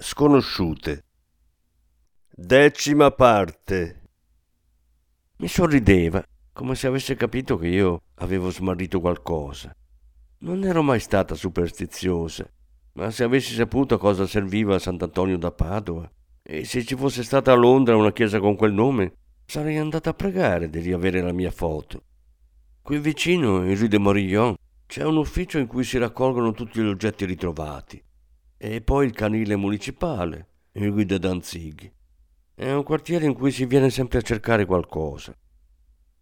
Sconosciute Decima parte Mi sorrideva, come se avesse capito che io avevo smarrito qualcosa. Non ero mai stata superstiziosa, ma se avessi saputo a cosa serviva Sant'Antonio da Padova, e se ci fosse stata a Londra una chiesa con quel nome, sarei andata a pregare di riavere la mia foto. Qui vicino, in Rue de Morillon, c'è un ufficio in cui si raccolgono tutti gli oggetti ritrovati. E poi il canile municipale, Rue de Danzig. È un quartiere in cui si viene sempre a cercare qualcosa.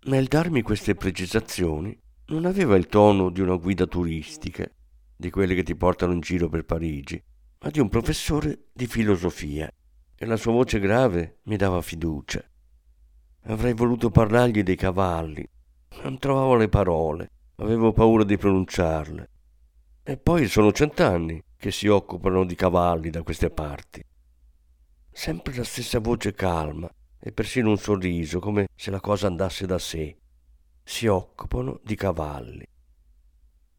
Nel darmi queste precisazioni, non aveva il tono di una guida turistica, di quelle che ti portano in giro per Parigi, ma di un professore di filosofia e la sua voce grave mi dava fiducia. Avrei voluto parlargli dei cavalli, non trovavo le parole, avevo paura di pronunciarle. E poi sono cent'anni che si occupano di cavalli da queste parti. Sempre la stessa voce calma e persino un sorriso, come se la cosa andasse da sé. Si occupano di cavalli.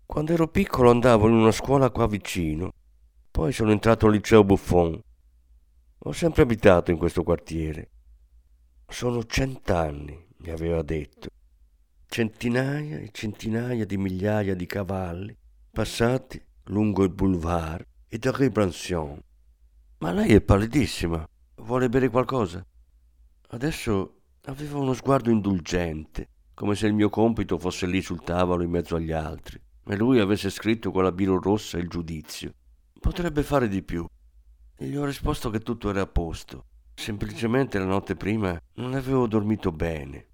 Quando ero piccolo andavo in una scuola qua vicino, poi sono entrato al liceo Buffon ho sempre abitato in questo quartiere. Sono cent'anni, mi aveva detto. Centinaia e centinaia di migliaia di cavalli passati lungo il boulevard e da Rue Ma lei è pallidissima. Vuole bere qualcosa? Adesso aveva uno sguardo indulgente, come se il mio compito fosse lì sul tavolo in mezzo agli altri e lui avesse scritto con la biro rossa il giudizio. Potrebbe fare di più. E gli ho risposto che tutto era a posto. Semplicemente la notte prima non avevo dormito bene.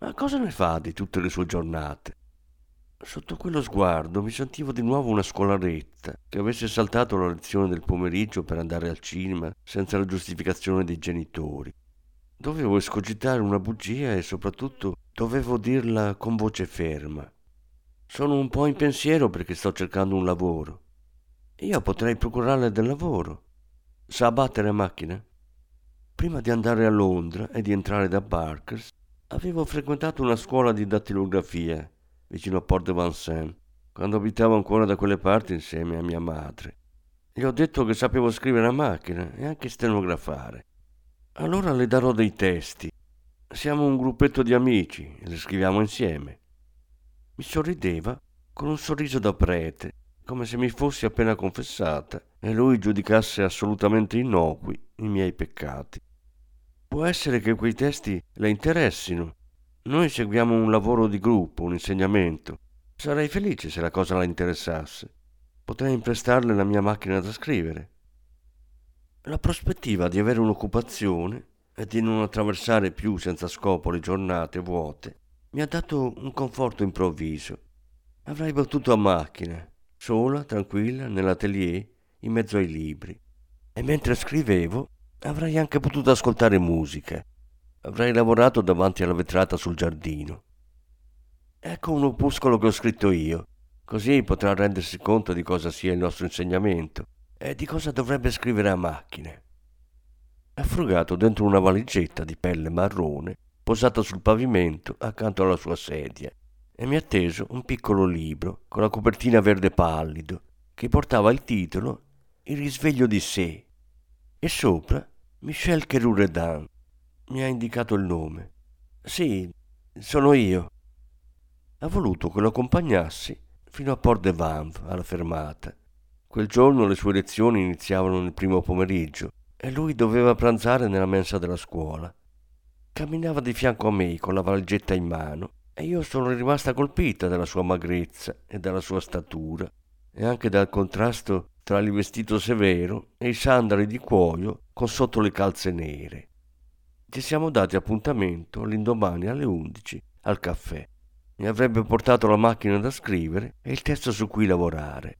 Ma cosa ne fa di tutte le sue giornate? Sotto quello sguardo mi sentivo di nuovo una scolaretta che avesse saltato la lezione del pomeriggio per andare al cinema senza la giustificazione dei genitori. Dovevo escogitare una bugia e soprattutto dovevo dirla con voce ferma. Sono un po' in pensiero perché sto cercando un lavoro. Io potrei procurarle del lavoro Sa battere a macchina? Prima di andare a Londra e di entrare da Barkers, avevo frequentato una scuola di dattilografia vicino a Port de Vincennes, quando abitavo ancora da quelle parti insieme a mia madre. Gli ho detto che sapevo scrivere a macchina e anche stenografare. Allora le darò dei testi. Siamo un gruppetto di amici e li scriviamo insieme. Mi sorrideva con un sorriso da prete come se mi fossi appena confessata e lui giudicasse assolutamente innocui i miei peccati. Può essere che quei testi le interessino. Noi seguiamo un lavoro di gruppo, un insegnamento. Sarei felice se la cosa la interessasse. Potrei imprestarle la mia macchina da scrivere. La prospettiva di avere un'occupazione e di non attraversare più senza scopo le giornate vuote mi ha dato un conforto improvviso. Avrei battuto a macchina sola, tranquilla, nell'atelier, in mezzo ai libri. E mentre scrivevo avrei anche potuto ascoltare musica. Avrei lavorato davanti alla vetrata sul giardino. Ecco un opuscolo che ho scritto io, così potrà rendersi conto di cosa sia il nostro insegnamento e di cosa dovrebbe scrivere a macchine. Ha frugato dentro una valigetta di pelle marrone posata sul pavimento accanto alla sua sedia e mi ha teso un piccolo libro con la copertina verde pallido che portava il titolo Il risveglio di sé e sopra Michel Cheruredan. Mi ha indicato il nome. Sì, sono io. Ha voluto che lo accompagnassi fino a Port de Vanves, alla fermata. Quel giorno le sue lezioni iniziavano nel primo pomeriggio e lui doveva pranzare nella mensa della scuola. Camminava di fianco a me con la valigetta in mano e io sono rimasta colpita dalla sua magrezza e dalla sua statura e anche dal contrasto tra il vestito severo e i sandali di cuoio con sotto le calze nere. Ci siamo dati appuntamento l'indomani alle undici al caffè. Mi avrebbe portato la macchina da scrivere e il testo su cui lavorare.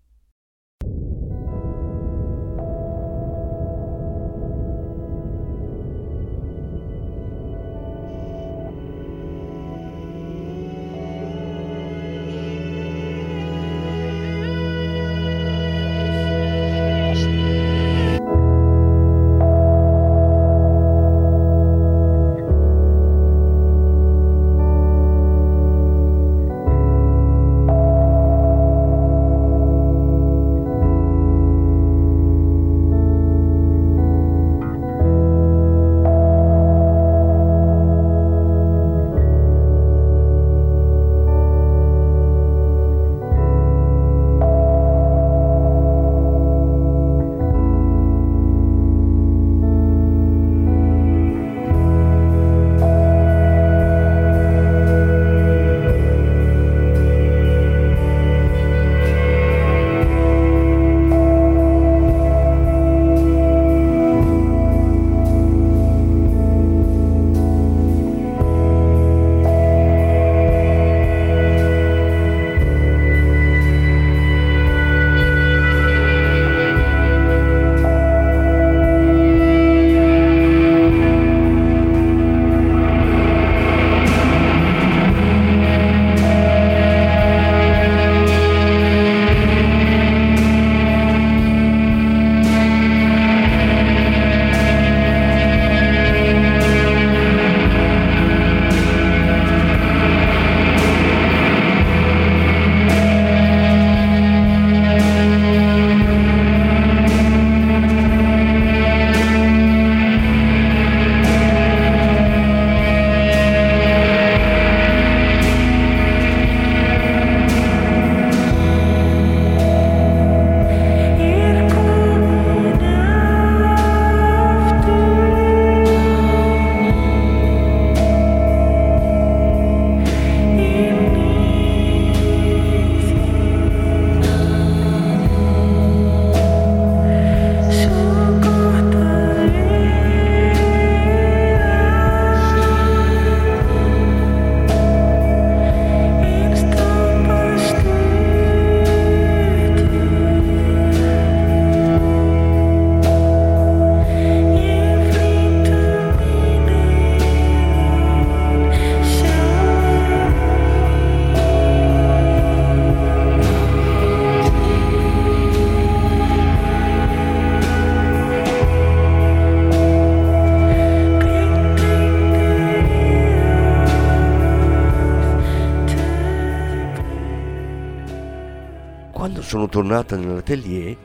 Tornata nell'atelier,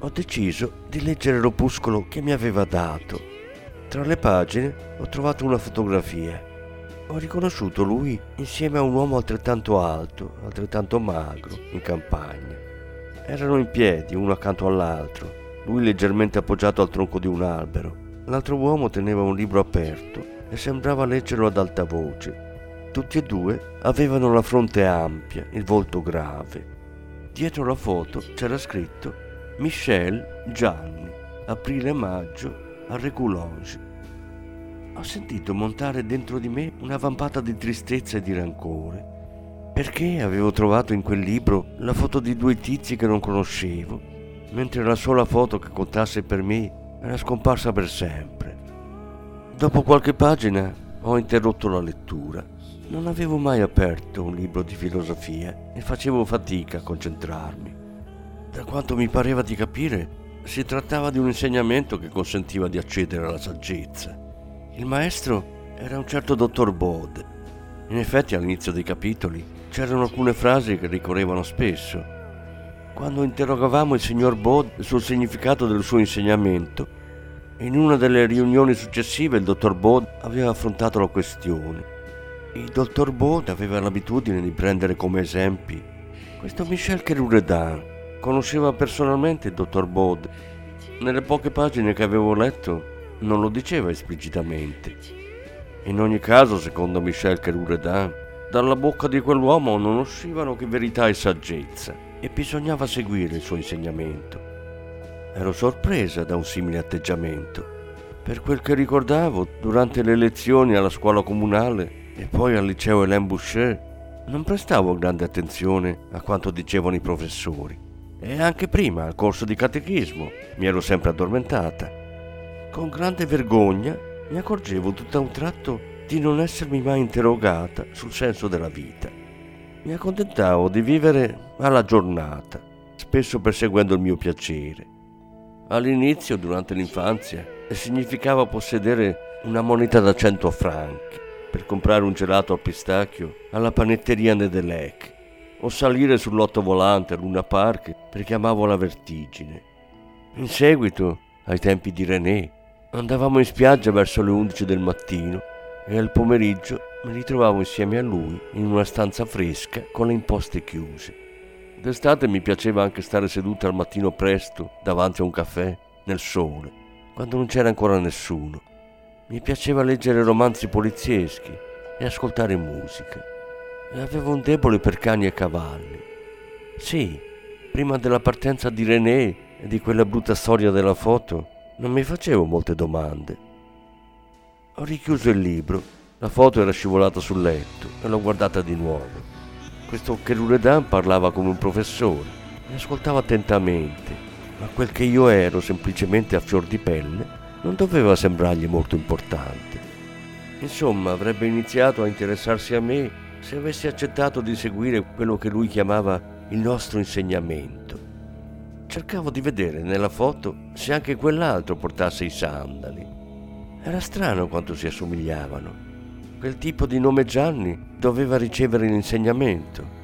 ho deciso di leggere l'opuscolo che mi aveva dato. Tra le pagine ho trovato una fotografia. Ho riconosciuto lui insieme a un uomo altrettanto alto, altrettanto magro, in campagna. Erano in piedi, uno accanto all'altro, lui leggermente appoggiato al tronco di un albero. L'altro uomo teneva un libro aperto e sembrava leggerlo ad alta voce. Tutti e due avevano la fronte ampia, il volto grave. Dietro la foto c'era scritto Michel Gianni, aprile-maggio a Reculonge. Ho sentito montare dentro di me una vampata di tristezza e di rancore, perché avevo trovato in quel libro la foto di due tizi che non conoscevo, mentre la sola foto che contasse per me era scomparsa per sempre. Dopo qualche pagina ho interrotto la lettura non avevo mai aperto un libro di filosofia e facevo fatica a concentrarmi. Da quanto mi pareva di capire, si trattava di un insegnamento che consentiva di accedere alla saggezza. Il maestro era un certo dottor Bode. In effetti all'inizio dei capitoli c'erano alcune frasi che ricorrevano spesso. Quando interrogavamo il signor Bode sul significato del suo insegnamento, in una delle riunioni successive il dottor Bode aveva affrontato la questione il dottor Baud aveva l'abitudine di prendere come esempi questo Michel Kerouredan. Conosceva personalmente il dottor Baud. Nelle poche pagine che avevo letto non lo diceva esplicitamente. In ogni caso, secondo Michel Kerouredan, dalla bocca di quell'uomo non uscivano che verità e saggezza e bisognava seguire il suo insegnamento. Ero sorpresa da un simile atteggiamento. Per quel che ricordavo, durante le lezioni alla scuola comunale, e poi al liceo Hélène Boucher non prestavo grande attenzione a quanto dicevano i professori. E anche prima, al corso di catechismo, mi ero sempre addormentata. Con grande vergogna mi accorgevo tutto a un tratto di non essermi mai interrogata sul senso della vita. Mi accontentavo di vivere alla giornata, spesso perseguendo il mio piacere. All'inizio, durante l'infanzia, significava possedere una moneta da 100 franchi per comprare un gelato al pistacchio alla panetteria Nedelec o salire sull'ottovolante a Luna Park perché amavo la vertigine. In seguito, ai tempi di René, andavamo in spiaggia verso le 11 del mattino e al pomeriggio mi ritrovavo insieme a lui in una stanza fresca con le imposte chiuse. D'estate mi piaceva anche stare seduta al mattino presto davanti a un caffè nel sole, quando non c'era ancora nessuno mi piaceva leggere romanzi polizieschi e ascoltare musica. E avevo un debole per cani e cavalli. Sì, prima della partenza di René e di quella brutta storia della foto, non mi facevo molte domande. Ho richiuso il libro, la foto era scivolata sul letto e l'ho guardata di nuovo. Questo Kerouredan parlava come un professore, mi ascoltava attentamente, ma quel che io ero semplicemente a fior di pelle non doveva sembrargli molto importante. Insomma, avrebbe iniziato a interessarsi a me se avessi accettato di seguire quello che lui chiamava il nostro insegnamento. Cercavo di vedere nella foto se anche quell'altro portasse i sandali. Era strano quanto si assomigliavano. Quel tipo di nome Gianni doveva ricevere l'insegnamento.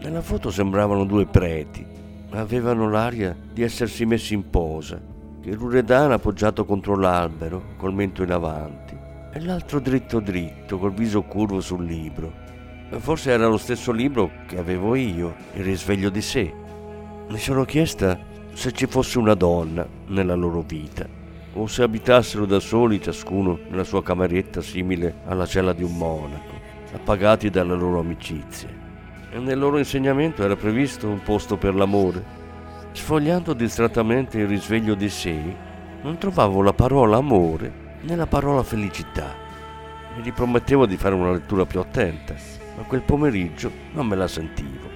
Nella foto sembravano due preti, ma avevano l'aria di essersi messi in posa il Ruredano appoggiato contro l'albero, col mento in avanti, e l'altro dritto dritto, col viso curvo sul libro. Forse era lo stesso libro che avevo io, Il risveglio di sé. Mi sono chiesta se ci fosse una donna nella loro vita, o se abitassero da soli ciascuno nella sua cameretta simile alla cella di un monaco, appagati dalle loro amicizie. E nel loro insegnamento era previsto un posto per l'amore, Sfogliando distrattamente il risveglio di sé, non trovavo la parola amore né la parola felicità. Mi ripromettevo di fare una lettura più attenta, ma quel pomeriggio non me la sentivo.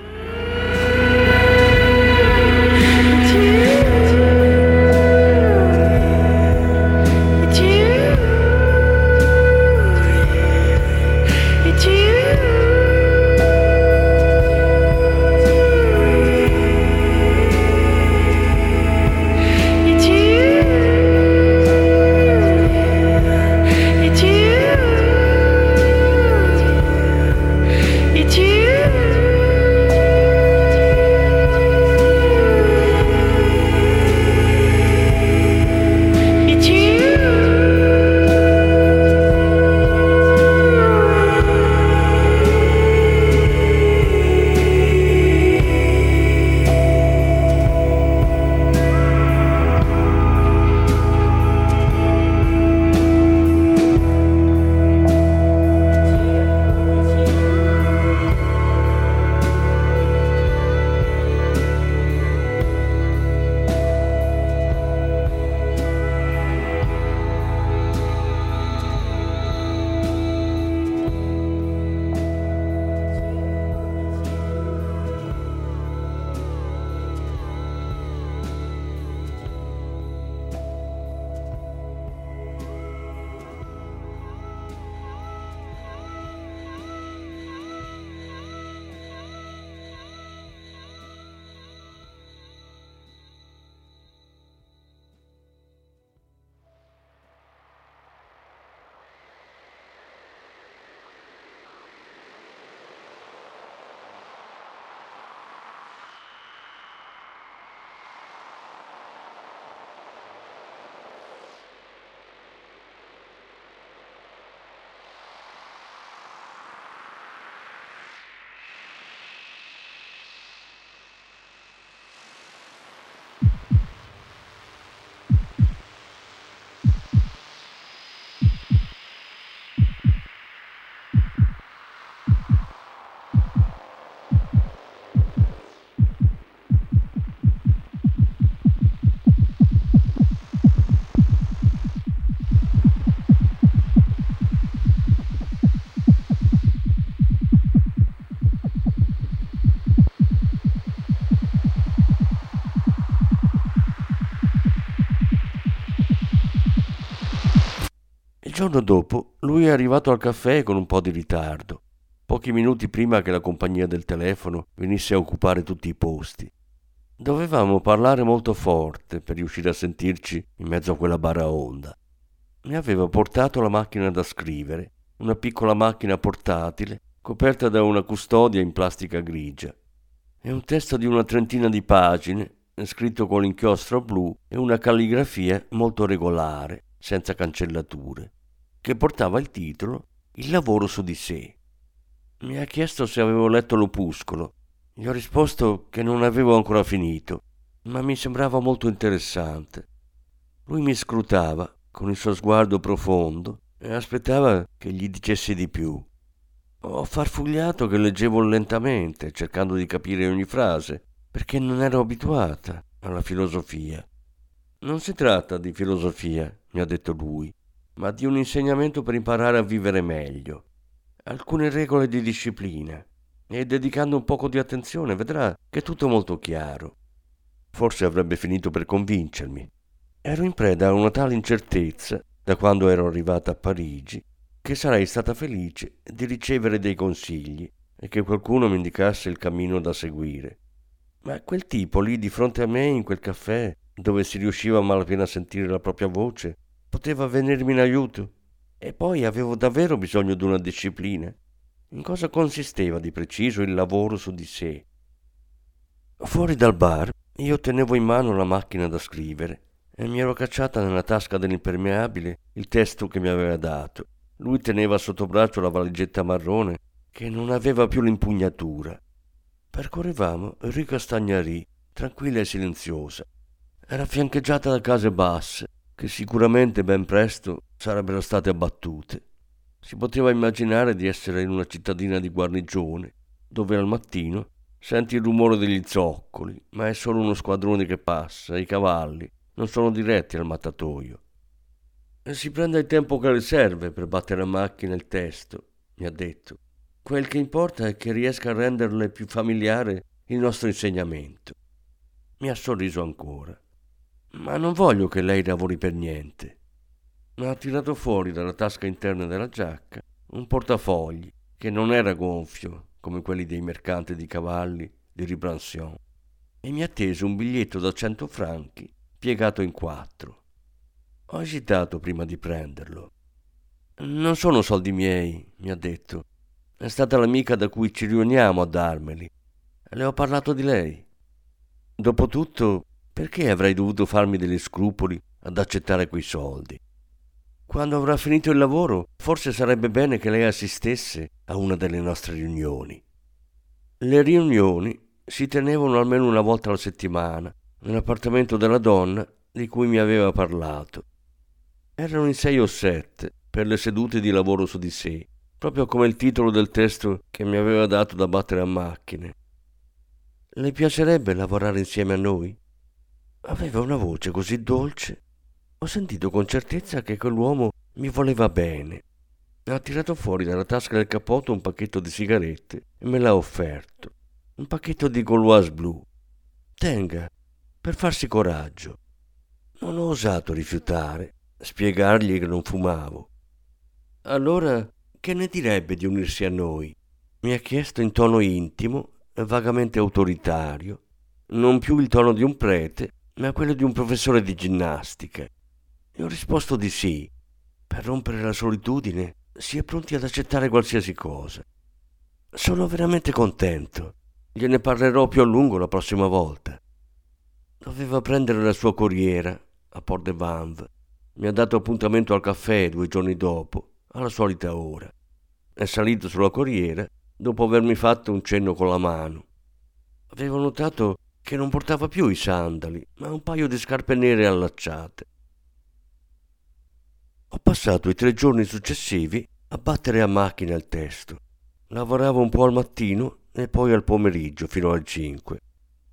Giorno dopo lui è arrivato al caffè con un po' di ritardo, pochi minuti prima che la compagnia del telefono venisse a occupare tutti i posti. Dovevamo parlare molto forte per riuscire a sentirci in mezzo a quella baraonda. Mi aveva portato la macchina da scrivere, una piccola macchina portatile coperta da una custodia in plastica grigia. È un testo di una trentina di pagine, scritto con l'inchiostro blu e una calligrafia molto regolare, senza cancellature, che portava il titolo Il lavoro su di sé. Mi ha chiesto se avevo letto l'opuscolo gli ho risposto che non avevo ancora finito, ma mi sembrava molto interessante. Lui mi scrutava con il suo sguardo profondo e aspettava che gli dicessi di più. Ho farfugliato che leggevo lentamente, cercando di capire ogni frase, perché non ero abituata alla filosofia. Non si tratta di filosofia, mi ha detto lui, ma di un insegnamento per imparare a vivere meglio. Alcune regole di disciplina, e dedicando un poco di attenzione vedrà che è tutto molto chiaro. Forse avrebbe finito per convincermi. Ero in preda a una tale incertezza da quando ero arrivata a Parigi che sarei stata felice di ricevere dei consigli e che qualcuno mi indicasse il cammino da seguire. Ma quel tipo lì di fronte a me in quel caffè, dove si riusciva a malapena a sentire la propria voce, poteva venirmi in aiuto. E poi avevo davvero bisogno di una disciplina. In cosa consisteva di preciso il lavoro su di sé? Fuori dal bar io tenevo in mano la macchina da scrivere e mi ero cacciata nella tasca dell'impermeabile il testo che mi aveva dato. Lui teneva sotto braccio la valigetta marrone che non aveva più l'impugnatura. Percorrevamo Rue Castagnari, tranquilla e silenziosa. Era fiancheggiata da case basse, che sicuramente ben presto sarebbero state abbattute. Si poteva immaginare di essere in una cittadina di guarnigione, dove al mattino senti il rumore degli zoccoli, ma è solo uno squadrone che passa i cavalli non sono diretti al mattatoio. E si prende il tempo che le serve per battere a macchina il testo, mi ha detto. Quel che importa è che riesca a renderle più familiare il nostro insegnamento. Mi ha sorriso ancora. Ma non voglio che lei lavori per niente ha tirato fuori dalla tasca interna della giacca un portafogli che non era gonfio come quelli dei mercanti di cavalli di Ribransion e mi ha teso un biglietto da cento franchi piegato in quattro. Ho esitato prima di prenderlo. Non sono soldi miei, mi ha detto. È stata l'amica da cui ci riuniamo a darmeli. Le ho parlato di lei. Dopotutto, perché avrei dovuto farmi degli scrupoli ad accettare quei soldi? Quando avrà finito il lavoro, forse sarebbe bene che lei assistesse a una delle nostre riunioni. Le riunioni si tenevano almeno una volta alla settimana, nell'appartamento della donna di cui mi aveva parlato. Erano in sei o sette, per le sedute di lavoro su di sé, proprio come il titolo del testo che mi aveva dato da battere a macchine. Le piacerebbe lavorare insieme a noi? Aveva una voce così dolce ho sentito con certezza che quell'uomo mi voleva bene. Ha tirato fuori dalla tasca del cappotto un pacchetto di sigarette e me l'ha offerto. Un pacchetto di Gauloise blu. Tenga, per farsi coraggio. Non ho osato rifiutare, spiegargli che non fumavo. Allora, che ne direbbe di unirsi a noi? Mi ha chiesto in tono intimo vagamente autoritario, non più il tono di un prete, ma quello di un professore di ginnastica. E ho risposto di sì. Per rompere la solitudine si è pronti ad accettare qualsiasi cosa. Sono veramente contento. Gliene parlerò più a lungo la prossima volta. Doveva prendere la sua corriera a Port de Vanves. Mi ha dato appuntamento al caffè due giorni dopo, alla solita ora. È salito sulla corriera dopo avermi fatto un cenno con la mano. Avevo notato che non portava più i sandali, ma un paio di scarpe nere allacciate. Ho passato i tre giorni successivi a battere a macchina il testo. Lavoravo un po' al mattino e poi al pomeriggio fino al 5.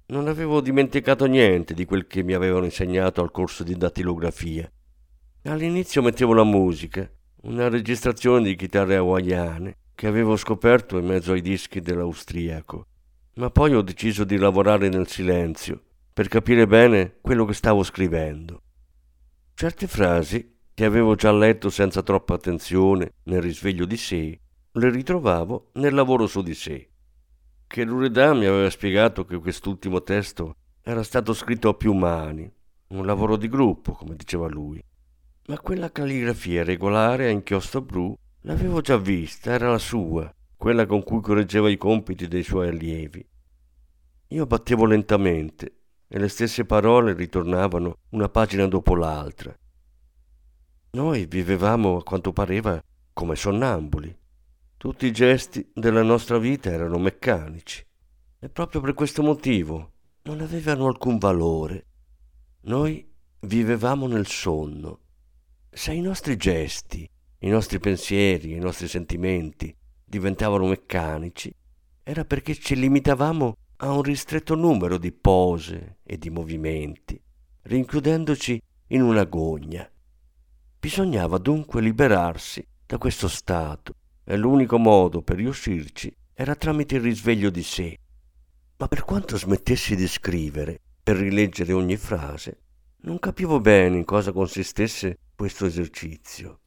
Non avevo dimenticato niente di quel che mi avevano insegnato al corso di dattilografia. All'inizio mettevo la musica, una registrazione di chitarre hawaiane che avevo scoperto in mezzo ai dischi dell'austriaco, ma poi ho deciso di lavorare nel silenzio per capire bene quello che stavo scrivendo. Certe frasi che avevo già letto senza troppa attenzione nel risveglio di sé, le ritrovavo nel lavoro su di sé. Che Loredan mi aveva spiegato che quest'ultimo testo era stato scritto a più mani, un lavoro di gruppo, come diceva lui. Ma quella calligrafia regolare a inchiostro blu l'avevo già vista, era la sua, quella con cui correggeva i compiti dei suoi allievi. Io battevo lentamente e le stesse parole ritornavano una pagina dopo l'altra. Noi vivevamo, a quanto pareva, come sonnambuli. Tutti i gesti della nostra vita erano meccanici e proprio per questo motivo non avevano alcun valore. Noi vivevamo nel sonno. Se i nostri gesti, i nostri pensieri, i nostri sentimenti diventavano meccanici, era perché ci limitavamo a un ristretto numero di pose e di movimenti, rinchiudendoci in una gogna. Bisognava dunque liberarsi da questo stato e l'unico modo per riuscirci era tramite il risveglio di sé. Ma per quanto smettessi di scrivere, per rileggere ogni frase, non capivo bene in cosa consistesse questo esercizio.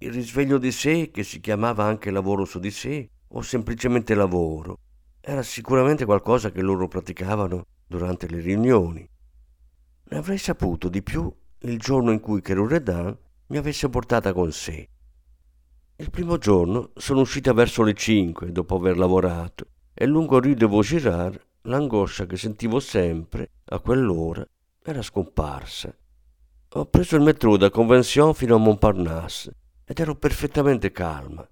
Il risveglio di sé, che si chiamava anche lavoro su di sé, o semplicemente lavoro, era sicuramente qualcosa che loro praticavano durante le riunioni. Ne avrei saputo di più il giorno in cui Kerouredan mi avesse portata con sé. Il primo giorno sono uscita verso le cinque dopo aver lavorato e lungo Rue de Vaugirard l'angoscia che sentivo sempre a quell'ora era scomparsa. Ho preso il metro da Convention fino a Montparnasse ed ero perfettamente calma.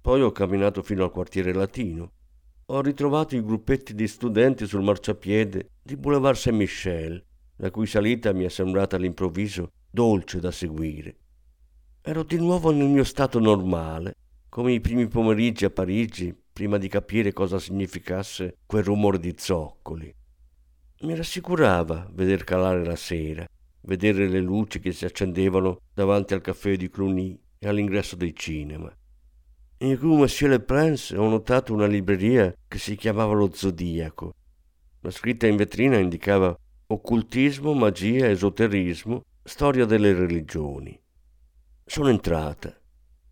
Poi ho camminato fino al quartiere latino ho ritrovato i gruppetti di studenti sul marciapiede di Boulevard Saint-Michel, la cui salita mi è sembrata all'improvviso dolce da seguire. Ero di nuovo nel mio stato normale, come i primi pomeriggi a Parigi, prima di capire cosa significasse quel rumore di zoccoli. Mi rassicurava veder calare la sera, vedere le luci che si accendevano davanti al caffè di Cluny e all'ingresso dei cinema. In Rue Monsieur le Prince ho notato una libreria che si chiamava Lo Zodiaco. La scritta in vetrina indicava occultismo, magia, esoterismo, storia delle religioni. Sono entrata.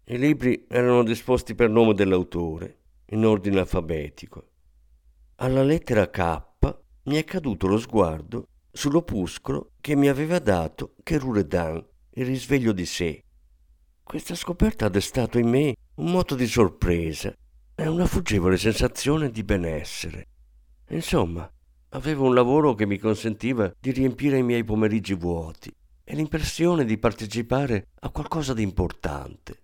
I libri erano disposti per nome dell'autore, in ordine alfabetico. Alla lettera K mi è caduto lo sguardo sull'opuscolo che mi aveva dato Kerouredan, il risveglio di sé. Questa scoperta ha destato in me un moto di sorpresa e una fuggevole sensazione di benessere. Insomma, avevo un lavoro che mi consentiva di riempire i miei pomeriggi vuoti e l'impressione di partecipare a qualcosa di importante.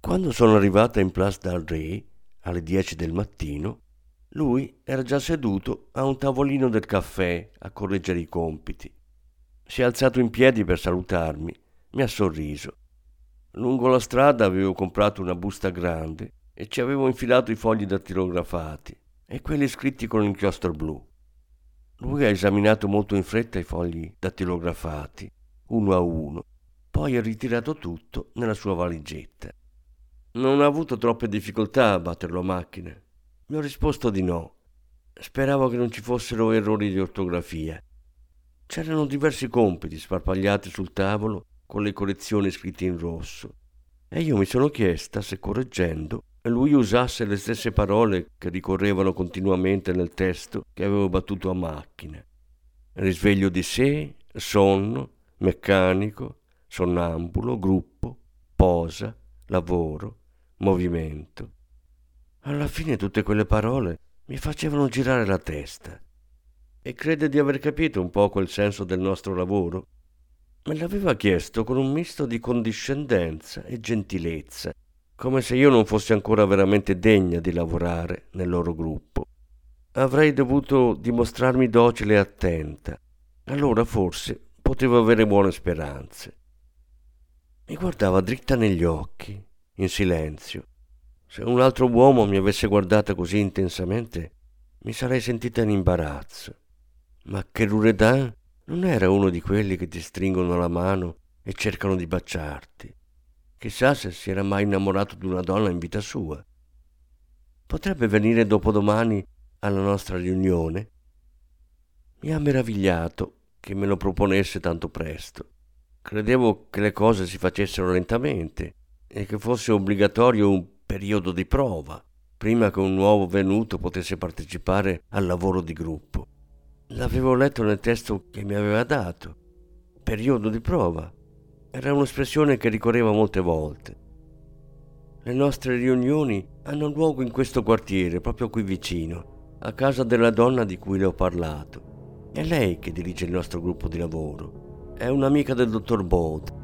Quando sono arrivata in Place d'Alré alle 10 del mattino, lui era già seduto a un tavolino del caffè a correggere i compiti. Si è alzato in piedi per salutarmi, mi ha sorriso Lungo la strada avevo comprato una busta grande e ci avevo infilato i fogli dattilografati e quelli scritti con l'inchiostro blu. Lui ha esaminato molto in fretta i fogli dattilografati, uno a uno, poi ha ritirato tutto nella sua valigetta. Non ha avuto troppe difficoltà a batterlo a macchina. Mi ho risposto di no. Speravo che non ci fossero errori di ortografia. C'erano diversi compiti sparpagliati sul tavolo con le correzioni scritte in rosso e io mi sono chiesta se correggendo lui usasse le stesse parole che ricorrevano continuamente nel testo che avevo battuto a macchina. Risveglio di sé, sonno, meccanico, sonnambulo, gruppo, posa, lavoro, movimento. Alla fine tutte quelle parole mi facevano girare la testa. E crede di aver capito un po' quel senso del nostro lavoro? Me l'aveva chiesto con un misto di condiscendenza e gentilezza, come se io non fossi ancora veramente degna di lavorare nel loro gruppo. Avrei dovuto dimostrarmi docile e attenta. Allora forse potevo avere buone speranze. Mi guardava dritta negli occhi, in silenzio. Se un altro uomo mi avesse guardata così intensamente, mi sarei sentita in imbarazzo. Ma che Loredan non era uno di quelli che ti stringono la mano e cercano di baciarti. Chissà se si era mai innamorato di una donna in vita sua. Potrebbe venire dopodomani alla nostra riunione. Mi ha meravigliato che me lo proponesse tanto presto. Credevo che le cose si facessero lentamente e che fosse obbligatorio un periodo di prova, prima che un nuovo venuto potesse partecipare al lavoro di gruppo. L'avevo letto nel testo che mi aveva dato. Periodo di prova. Era un'espressione che ricorreva molte volte. Le nostre riunioni hanno luogo in questo quartiere, proprio qui vicino, a casa della donna di cui le ho parlato. È lei che dirige il nostro gruppo di lavoro. È un'amica del dottor Bode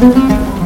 Thank you.